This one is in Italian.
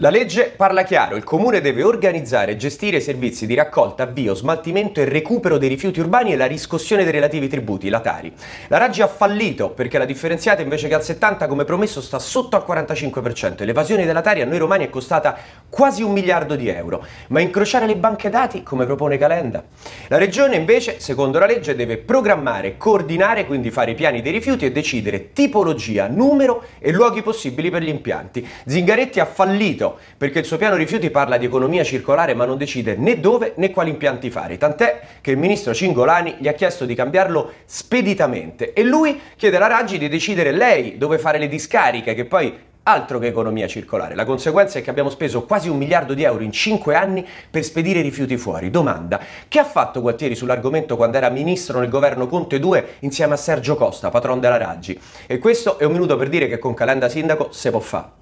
La legge parla chiaro, il comune deve organizzare e gestire i servizi di raccolta, avvio, smaltimento e recupero dei rifiuti urbani e la riscossione dei relativi tributi, la Tari. La Raggi ha fallito perché la differenziata invece che al 70 come promesso sta sotto al 45% e l'evasione della Tari a noi romani è costata quasi un miliardo di euro. Ma incrociare le banche dati come propone Calenda? La regione invece, secondo la legge, deve programmare, coordinare, quindi fare i piani dei rifiuti e decidere tipologia, numero e luoghi possibili per gli impianti. Zingaretti ha fallito perché il suo piano rifiuti parla di economia circolare ma non decide né dove né quali impianti fare, tant'è che il ministro Cingolani gli ha chiesto di cambiarlo speditamente e lui chiede alla Raggi di decidere lei dove fare le discariche che poi Altro che economia circolare. La conseguenza è che abbiamo speso quasi un miliardo di euro in cinque anni per spedire rifiuti fuori. Domanda: che ha fatto Gualtieri sull'argomento quando era ministro nel governo Conte 2 insieme a Sergio Costa, patron della Raggi? E questo è un minuto per dire che con Calenda Sindaco se può fare.